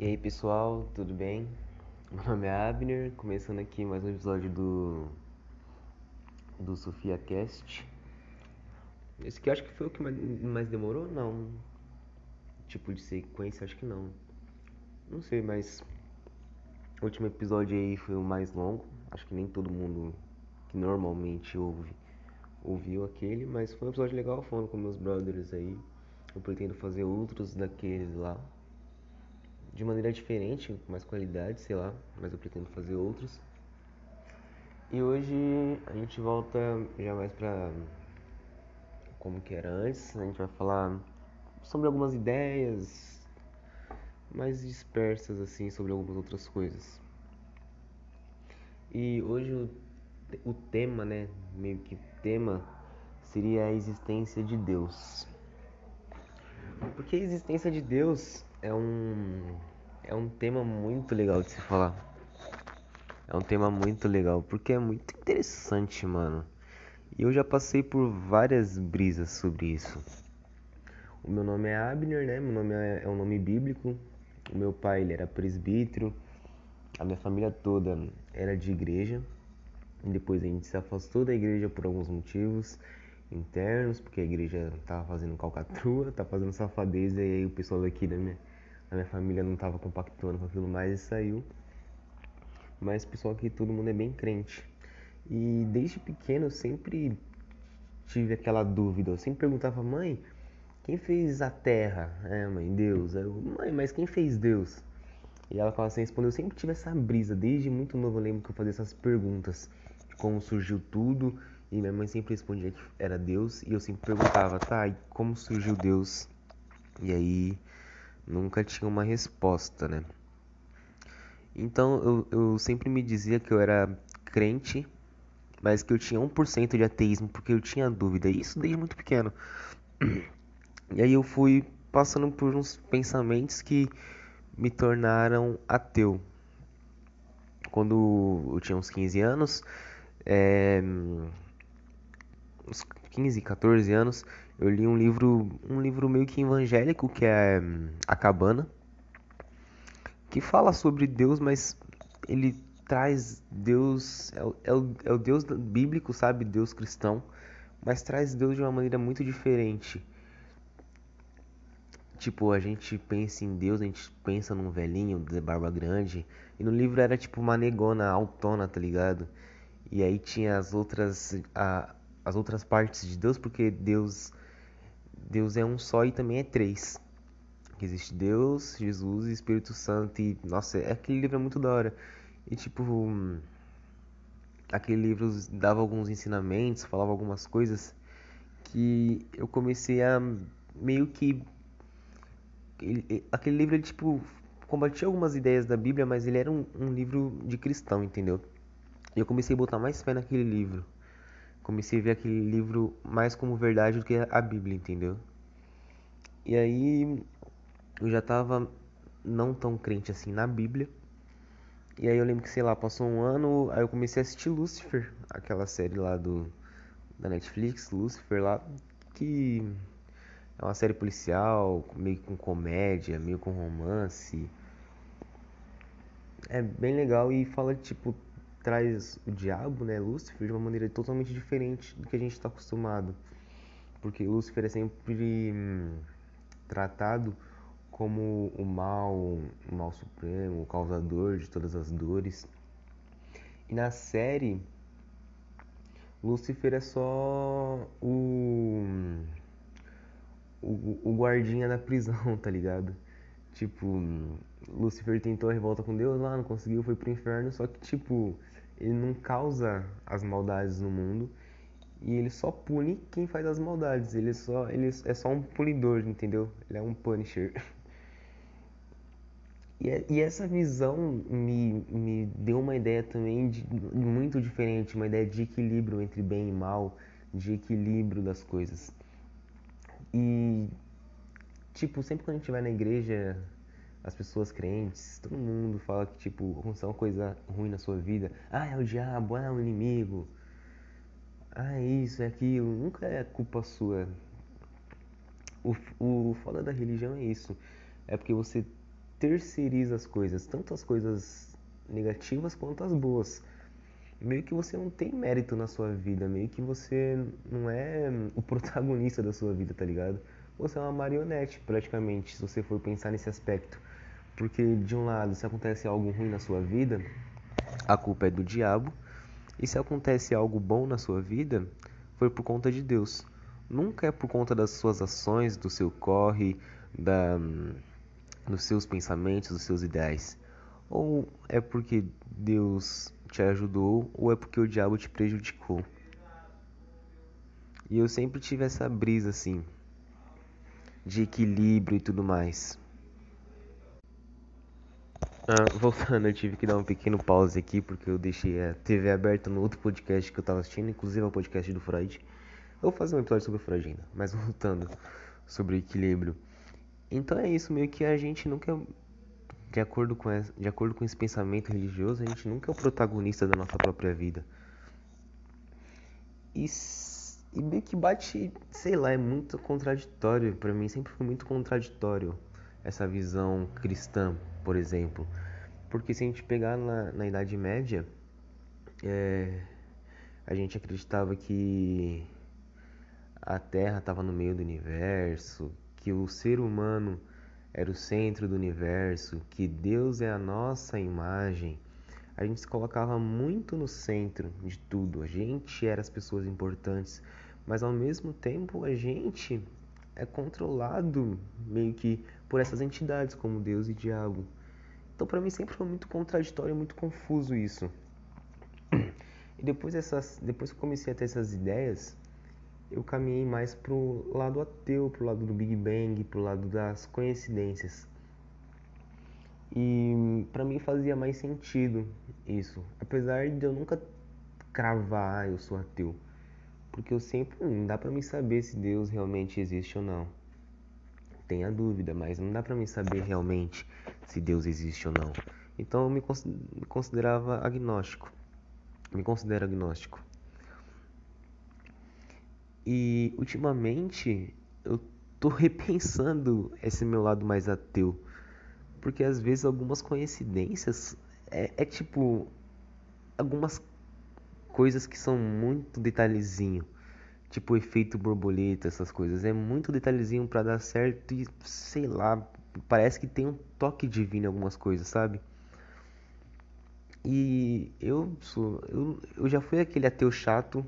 E aí pessoal, tudo bem? Meu nome é Abner, começando aqui mais um episódio do do Sofia Cast. Esse aqui acho que foi o que mais demorou, não? Tipo de sequência, acho que não. Não sei, mas o último episódio aí foi o mais longo. Acho que nem todo mundo que normalmente ouve ouviu aquele, mas foi um episódio legal falando com meus brothers aí. Eu pretendo fazer outros daqueles lá de maneira diferente, com mais qualidade, sei lá, mas eu pretendo fazer outros. E hoje a gente volta já mais pra como que era antes, a gente vai falar sobre algumas ideias mais dispersas assim sobre algumas outras coisas. E hoje o, o tema, né, meio que tema seria a existência de Deus. Porque a existência de Deus é um é um tema muito legal de se falar. É um tema muito legal, porque é muito interessante, mano. E eu já passei por várias brisas sobre isso. O meu nome é Abner, né? Meu nome é, é um nome bíblico. O meu pai, ele era presbítero. A minha família toda era de igreja. E depois a gente se afastou da igreja por alguns motivos internos, porque a igreja tava fazendo calcatrua, tá fazendo safadeza, e aí o pessoal daqui da minha a minha família não estava compactuando com aquilo mais e saiu. Mas pessoal aqui todo mundo é bem crente. E desde pequeno eu sempre tive aquela dúvida. Eu sempre perguntava, mãe, quem fez a terra? É, mãe, Deus. Eu, mãe, mas quem fez Deus? E ela falava assim, respondeu, eu sempre tive essa brisa, desde muito novo eu lembro que eu fazia essas perguntas, de como surgiu tudo, e minha mãe sempre respondia que era Deus, e eu sempre perguntava, tá, e como surgiu Deus? E aí nunca tinha uma resposta, né? Então eu, eu sempre me dizia que eu era crente, mas que eu tinha 1% de ateísmo, porque eu tinha dúvida, isso desde muito pequeno. E aí eu fui passando por uns pensamentos que me tornaram ateu. Quando eu tinha uns 15 anos, é, uns 15, 14 anos, eu li um livro, um livro meio que evangélico, que é A Cabana, que fala sobre Deus, mas ele traz Deus, é é o, é o Deus bíblico, sabe? Deus cristão, mas traz Deus de uma maneira muito diferente. Tipo, a gente pensa em Deus, a gente pensa num velhinho de barba grande. E no livro era tipo uma negona autona, tá ligado? E aí tinha as outras, a, as outras partes de Deus, porque Deus Deus é um só e também é três. Existe Deus, Jesus e Espírito Santo. E, nossa, aquele livro é muito da hora. E, tipo, aquele livro dava alguns ensinamentos, falava algumas coisas que eu comecei a meio que. Ele, aquele livro, ele, tipo, combatia algumas ideias da Bíblia, mas ele era um, um livro de cristão, entendeu? E eu comecei a botar mais fé naquele livro comecei a ver aquele livro mais como verdade do que a Bíblia, entendeu? E aí eu já tava não tão crente assim na Bíblia. E aí eu lembro que, sei lá, passou um ano, aí eu comecei a assistir Lucifer, aquela série lá do da Netflix, Lucifer lá, que é uma série policial, meio com comédia, meio com romance. É bem legal e fala tipo traz o diabo, né, Lúcifer, de uma maneira totalmente diferente do que a gente está acostumado. Porque Lúcifer é sempre hum, tratado como o mal, o mal supremo, o causador de todas as dores. E na série, Lúcifer é só o, o, o guardinha da prisão, tá ligado? Tipo, Lúcifer tentou a revolta com Deus lá, não conseguiu, foi pro inferno, só que tipo, ele não causa as maldades no mundo e ele só pune quem faz as maldades. Ele só, ele é só um punidor, entendeu? Ele é um punisher. E, é, e essa visão me, me deu uma ideia também de, muito diferente, uma ideia de equilíbrio entre bem e mal, de equilíbrio das coisas. E, tipo, sempre quando a gente vai na igreja, as pessoas crentes, todo mundo fala que, tipo, aconteceu uma coisa ruim na sua vida. Ah, é o diabo, ah, é o inimigo. Ah, é isso, é aquilo. Nunca é culpa sua. O, o foda da religião é isso. É porque você terceiriza as coisas, tanto as coisas negativas quanto as boas. Meio que você não tem mérito na sua vida, meio que você não é o protagonista da sua vida, tá ligado? Você é uma marionete, praticamente, se você for pensar nesse aspecto. Porque, de um lado, se acontece algo ruim na sua vida, a culpa é do diabo. E se acontece algo bom na sua vida, foi por conta de Deus. Nunca é por conta das suas ações, do seu corre, da, dos seus pensamentos, dos seus ideais. Ou é porque Deus te ajudou, ou é porque o diabo te prejudicou. E eu sempre tive essa brisa assim, de equilíbrio e tudo mais. Ah, voltando, eu tive que dar um pequeno pause aqui porque eu deixei a TV aberta no outro podcast que eu tava assistindo, inclusive é o podcast do Freud. Eu vou fazer um episódio sobre o Freud ainda, mas voltando sobre equilíbrio. Então é isso, meio que a gente nunca de acordo com de acordo com esse pensamento religioso, a gente nunca é o protagonista da nossa própria vida. E, e meio que bate, sei lá, é muito contraditório para mim, sempre foi muito contraditório essa visão cristã, por exemplo. Porque se a gente pegar na, na Idade Média, é, a gente acreditava que a Terra estava no meio do universo, que o ser humano era o centro do universo, que Deus é a nossa imagem. A gente se colocava muito no centro de tudo. A gente era as pessoas importantes, mas ao mesmo tempo a gente é controlado meio que por essas entidades como Deus e diabo. Então para mim sempre foi muito contraditório, muito confuso isso. E depois essas, depois que eu comecei a ter essas ideias, eu caminhei mais pro lado ateu, pro lado do Big Bang, pro lado das coincidências. E para mim fazia mais sentido isso, apesar de eu nunca cravar, ah, eu sou ateu, porque eu sempre não dá para mim saber se Deus realmente existe ou não. Tem a dúvida, mas não dá para mim saber realmente se Deus existe ou não. Então eu me considerava agnóstico. Me considero agnóstico. E ultimamente eu tô repensando esse meu lado mais ateu. Porque às vezes algumas coincidências é, é tipo algumas coisas que são muito detalhezinho. Tipo efeito borboleta, essas coisas. É muito detalhezinho para dar certo e sei lá, parece que tem um toque divino em algumas coisas, sabe? E eu sou. Eu, eu já fui aquele ateu chato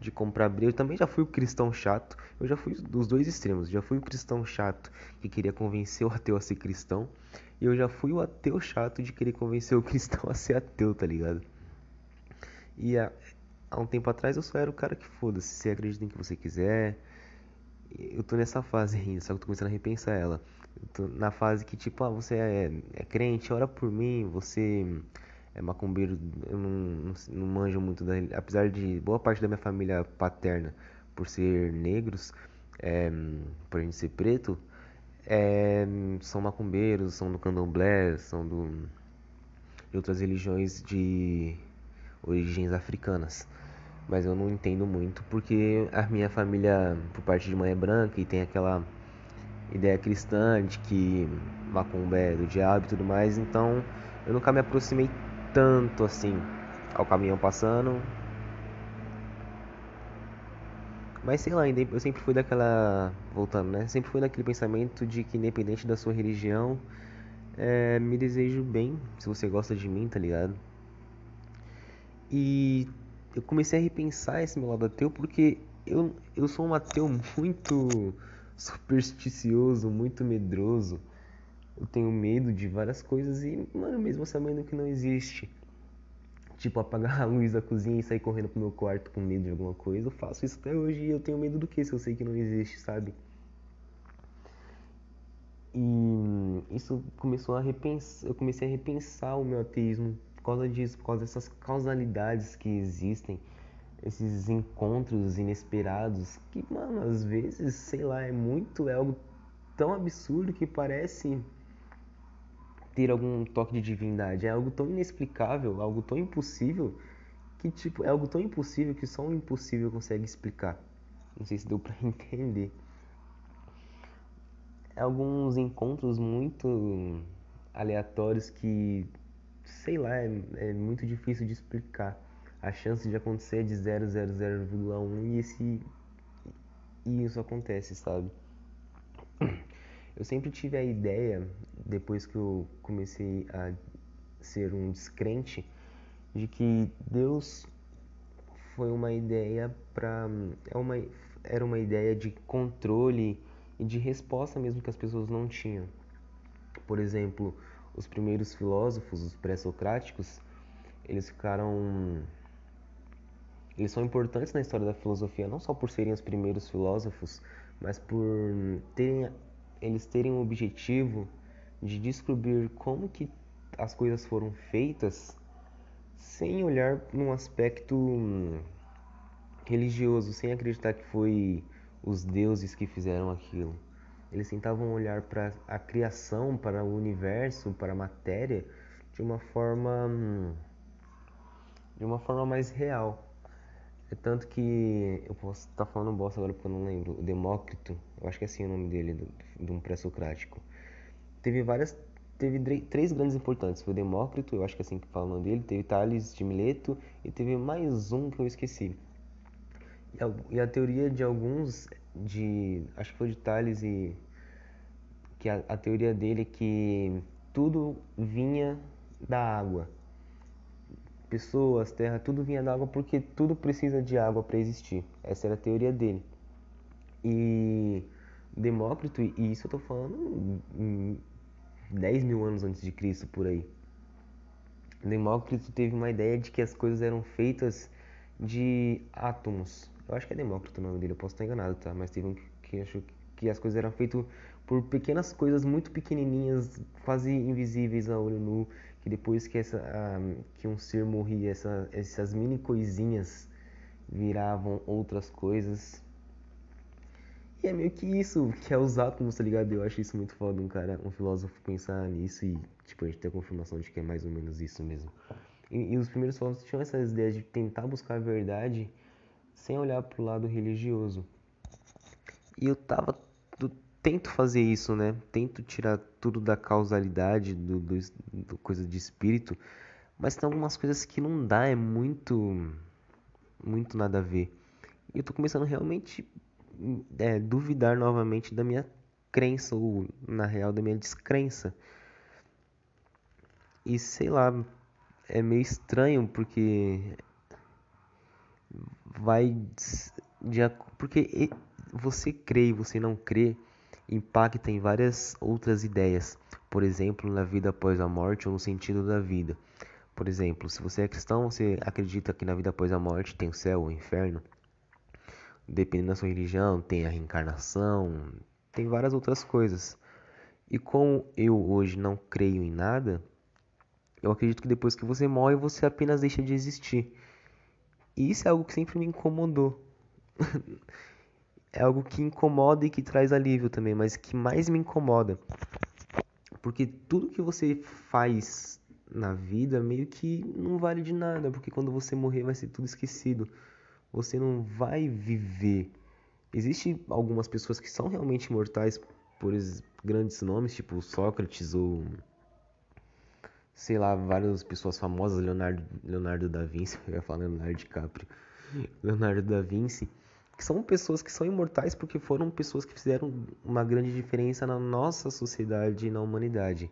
de comprar briga. Eu também já fui o cristão chato. Eu já fui dos dois extremos. Já fui o cristão chato que queria convencer o ateu a ser cristão. E eu já fui o ateu chato de querer convencer o cristão a ser ateu, tá ligado? E há, há um tempo atrás eu só era o cara que foda-se. Você acredita em que você quiser. Eu tô nessa fase ainda, só que eu tô começando a repensar ela. Eu tô na fase que, tipo, ah, você é, é crente, ora por mim, você é macumbeiro, eu não, não, não manjo muito da apesar de boa parte da minha família paterna por ser negros, é, por a gente ser preto, é, são macumbeiros, são do candomblé, são do, de outras religiões de origens africanas. Mas eu não entendo muito porque a minha família, por parte de mãe, é branca e tem aquela ideia cristã de que macumba é do diabo e tudo mais, então eu nunca me aproximei tanto assim ao caminhão passando. Mas sei lá, eu sempre fui daquela. Voltando, né? Sempre fui daquele pensamento de que, independente da sua religião, é, me desejo bem, se você gosta de mim, tá ligado? E eu comecei a repensar esse meu lado ateu porque eu, eu sou um ateu muito supersticioso, muito medroso eu tenho medo de várias coisas e, mano, mesmo sabendo que não existe, tipo, apagar a luz da cozinha e sair correndo pro meu quarto com medo de alguma coisa, eu faço isso até hoje e eu tenho medo do que se eu sei que não existe, sabe? E isso começou a repensar, eu comecei a repensar o meu ateísmo por causa disso, por causa dessas causalidades que existem, esses encontros inesperados, que, mano, às vezes, sei lá, é muito, é algo tão absurdo que parece ter algum toque de divindade. É algo tão inexplicável, algo tão impossível, que tipo, é algo tão impossível que só um impossível consegue explicar. Não sei se deu para entender. Alguns encontros muito aleatórios que, sei lá, é, é muito difícil de explicar. A chance de acontecer é de 0,00,1 e esse e isso acontece, sabe? Eu sempre tive a ideia, depois que eu comecei a ser um descrente, de que Deus foi uma ideia para é uma era uma ideia de controle e de resposta mesmo que as pessoas não tinham. Por exemplo, os primeiros filósofos, os pré-socráticos, eles ficaram eles são importantes na história da filosofia não só por serem os primeiros filósofos, mas por terem eles terem o objetivo de descobrir como que as coisas foram feitas sem olhar num aspecto hum, religioso, sem acreditar que foi os deuses que fizeram aquilo. Eles tentavam olhar para a criação, para o universo, para a matéria de uma forma hum, de uma forma mais real. É tanto que eu posso estar tá falando bosta agora porque eu não lembro. O Demócrito, eu acho que é assim o nome dele, de um pré-socrático. Teve várias teve três grandes importantes. Foi o Demócrito, eu acho que é assim que fala o nome dele, teve Tales de Mileto e teve mais um que eu esqueci. E a, e a teoria de alguns, de acho que foi de Tales e que a, a teoria dele é que tudo vinha da água. Pessoas, terra, tudo vinha da água porque tudo precisa de água para existir. Essa era a teoria dele. E Demócrito, e isso eu tô falando 10 mil anos antes de Cristo por aí. Demócrito teve uma ideia de que as coisas eram feitas de átomos. Eu acho que é Demócrito o nome dele, eu posso estar enganado, tá? Mas teve um que achou que as coisas eram feitas por pequenas coisas muito pequenininhas, quase invisíveis a olho nu, que depois que, essa, que um ser morria, essa, essas mini coisinhas viravam outras coisas e é meio que isso, que é os átomos, tá ligado? Eu acho isso muito foda, um cara, um filósofo pensar nisso e, tipo, a gente ter a confirmação de que é mais ou menos isso mesmo. E, e os primeiros filósofos tinham essas ideias de tentar buscar a verdade sem olhar pro lado religioso. E eu tava. Eu tento fazer isso, né? Tento tirar tudo da causalidade, do, do, do coisa de espírito, mas tem algumas coisas que não dá, é muito. Muito nada a ver. E eu tô começando realmente é, duvidar novamente da minha crença, ou na real da minha descrença. E sei lá, é meio estranho porque vai de, porque você crê e você não crê impacta em várias outras ideias, por exemplo, na vida após a morte ou no sentido da vida. Por exemplo, se você é cristão, você acredita que na vida após a morte tem o céu ou o inferno dependendo da sua religião, tem a reencarnação, tem várias outras coisas. E como eu hoje não creio em nada, eu acredito que depois que você morre, você apenas deixa de existir. E isso é algo que sempre me incomodou. é algo que incomoda e que traz alívio também, mas que mais me incomoda. Porque tudo que você faz na vida meio que não vale de nada, porque quando você morrer vai ser tudo esquecido você não vai viver. Existem algumas pessoas que são realmente imortais por grandes nomes, tipo Sócrates ou sei lá, várias pessoas famosas, Leonardo, Leonardo da Vinci, eu ia falar Leonardo DiCaprio, Leonardo da Vinci, que são pessoas que são imortais porque foram pessoas que fizeram uma grande diferença na nossa sociedade e na humanidade.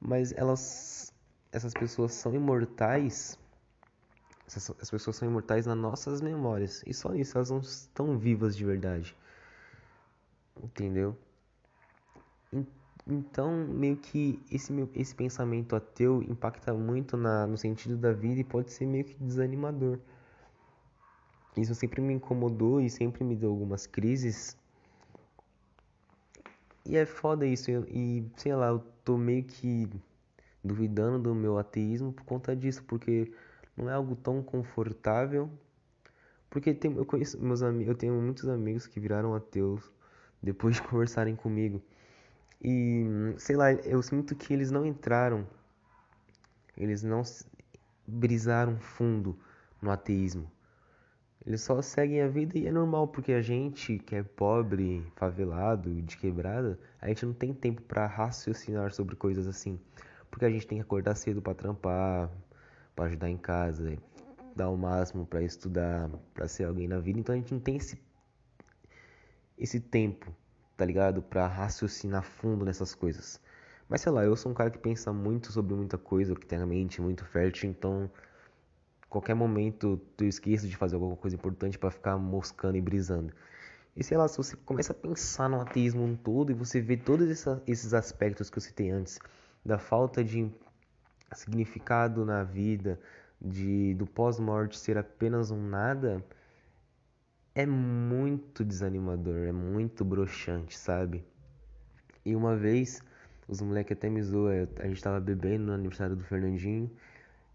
Mas elas, essas pessoas são imortais as pessoas são imortais nas nossas memórias. E só isso, elas não estão vivas de verdade. Entendeu? Então, meio que esse, meu, esse pensamento ateu impacta muito na, no sentido da vida e pode ser meio que desanimador. Isso sempre me incomodou e sempre me deu algumas crises. E é foda isso. E, sei lá, eu tô meio que duvidando do meu ateísmo por conta disso, porque não é algo tão confortável. Porque tem, eu conheço meus amigos, eu tenho muitos amigos que viraram ateus depois de conversarem comigo. E sei lá, eu sinto que eles não entraram, eles não brisaram fundo no ateísmo. Eles só seguem a vida e é normal, porque a gente que é pobre, favelado, de quebrada, a gente não tem tempo para raciocinar sobre coisas assim. Porque a gente tem que acordar cedo para trampar, para ajudar em casa, dar o máximo para estudar, para ser alguém na vida. Então a gente não tem esse esse tempo, tá ligado? Para raciocinar fundo nessas coisas. Mas sei lá, eu sou um cara que pensa muito sobre muita coisa, que tem a mente muito fértil, então qualquer momento eu esqueço de fazer alguma coisa importante para ficar moscando e brisando. E sei lá, se você começa a pensar no ateísmo um todo e você vê todos esses aspectos que eu citei antes, da falta de significado na vida, de do pós-morte ser apenas um nada, é muito desanimador, é muito broxante, sabe? E uma vez, os moleques até me zoam, a gente tava bebendo no aniversário do Fernandinho,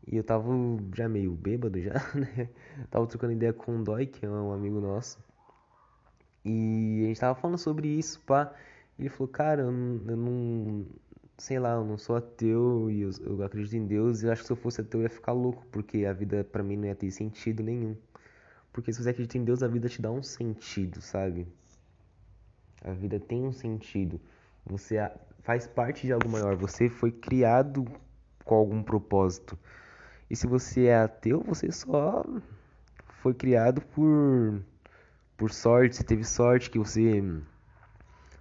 e eu tava já meio bêbado já, né? Tava trocando ideia com o Dói, que é um amigo nosso. E a gente tava falando sobre isso, pá. Ele falou, cara, eu não, eu não sei lá, eu não sou ateu e eu, eu, acredito em Deus. E eu acho que se eu fosse ateu eu ia ficar louco, porque a vida para mim não ia ter sentido nenhum. Porque se você acredita em Deus, a vida te dá um sentido, sabe? A vida tem um sentido. Você faz parte de algo maior. Você foi criado com algum propósito. E se você é ateu, você só foi criado por por sorte, você teve sorte que você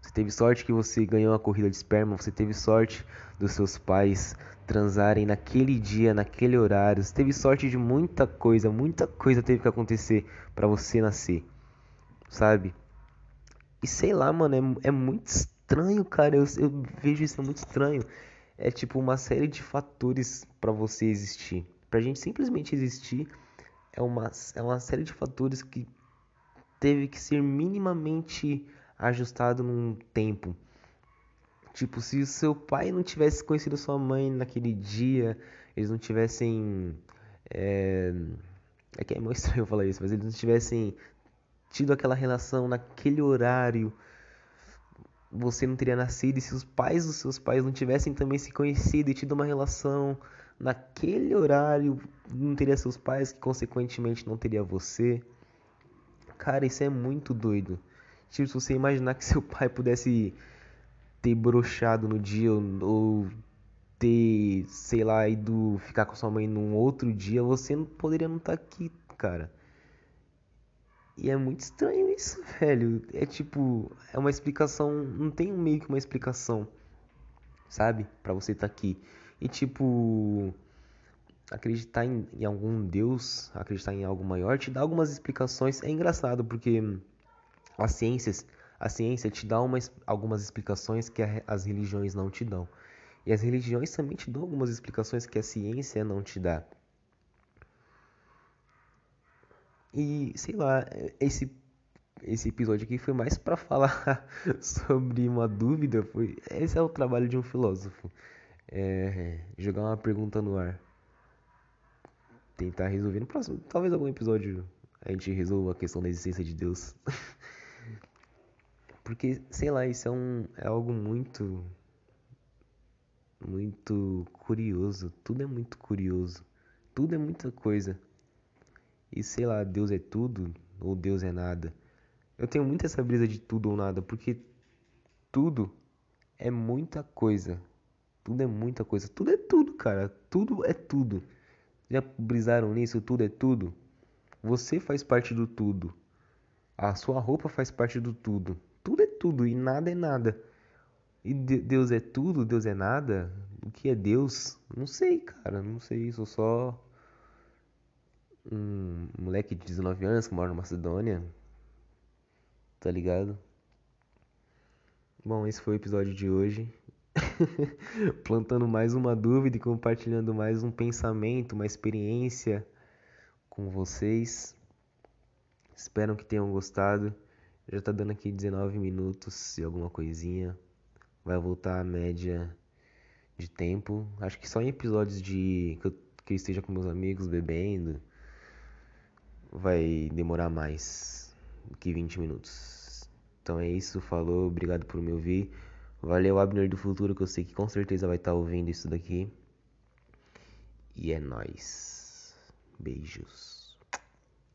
você teve sorte que você ganhou a corrida de esperma, você teve sorte dos seus pais transarem naquele dia, naquele horário. Você teve sorte de muita coisa, muita coisa teve que acontecer para você nascer. Sabe? E sei lá, mano, é, é muito estranho, cara. Eu, eu vejo isso é muito estranho. É tipo uma série de fatores para você existir. Pra gente simplesmente existir, é uma, é uma série de fatores que teve que ser minimamente ajustado num tempo. Tipo, se o seu pai não tivesse conhecido sua mãe naquele dia, eles não tivessem. É, é que é meio estranho falar isso, mas eles não tivessem tido aquela relação naquele horário, você não teria nascido. E se os pais dos seus pais não tivessem também se conhecido e tido uma relação naquele horário, não teria seus pais, que consequentemente não teria você. Cara, isso é muito doido. Tipo, se você imaginar que seu pai pudesse ter brochado no dia ou ter, sei lá, ido ficar com sua mãe num outro dia, você não poderia não estar tá aqui, cara. E é muito estranho isso, velho. É tipo, é uma explicação, não tem meio que uma explicação, sabe? Para você estar tá aqui. E tipo, acreditar em, em, algum Deus, acreditar em algo maior, te dá algumas explicações. É engraçado porque as ciências, a ciência te dá umas, algumas explicações que a, as religiões não te dão. E as religiões também te dão algumas explicações que a ciência não te dá. E sei lá, esse esse episódio aqui foi mais para falar sobre uma dúvida, foi esse é o trabalho de um filósofo. É, jogar uma pergunta no ar. Tentar resolver no próximo, talvez algum episódio a gente resolva a questão da existência de Deus. Porque, sei lá, isso é, um, é algo muito. Muito curioso. Tudo é muito curioso. Tudo é muita coisa. E sei lá, Deus é tudo ou Deus é nada. Eu tenho muito essa brisa de tudo ou nada, porque tudo é muita coisa. Tudo é muita coisa. Tudo é tudo, cara. Tudo é tudo. Já brisaram nisso? Tudo é tudo? Você faz parte do tudo. A sua roupa faz parte do tudo tudo é tudo e nada é nada. E Deus é tudo, Deus é nada? O que é Deus? Não sei, cara, não sei. Sou só um moleque de 19 anos que mora na Macedônia. Tá ligado? Bom, esse foi o episódio de hoje. Plantando mais uma dúvida e compartilhando mais um pensamento, uma experiência com vocês. Espero que tenham gostado. Já tá dando aqui 19 minutos e alguma coisinha. Vai voltar a média de tempo. Acho que só em episódios de que eu, que eu esteja com meus amigos bebendo vai demorar mais do que 20 minutos. Então é isso, falou, obrigado por me ouvir. Valeu, Abner do futuro, que eu sei que com certeza vai estar tá ouvindo isso daqui. E é nóis. Beijos.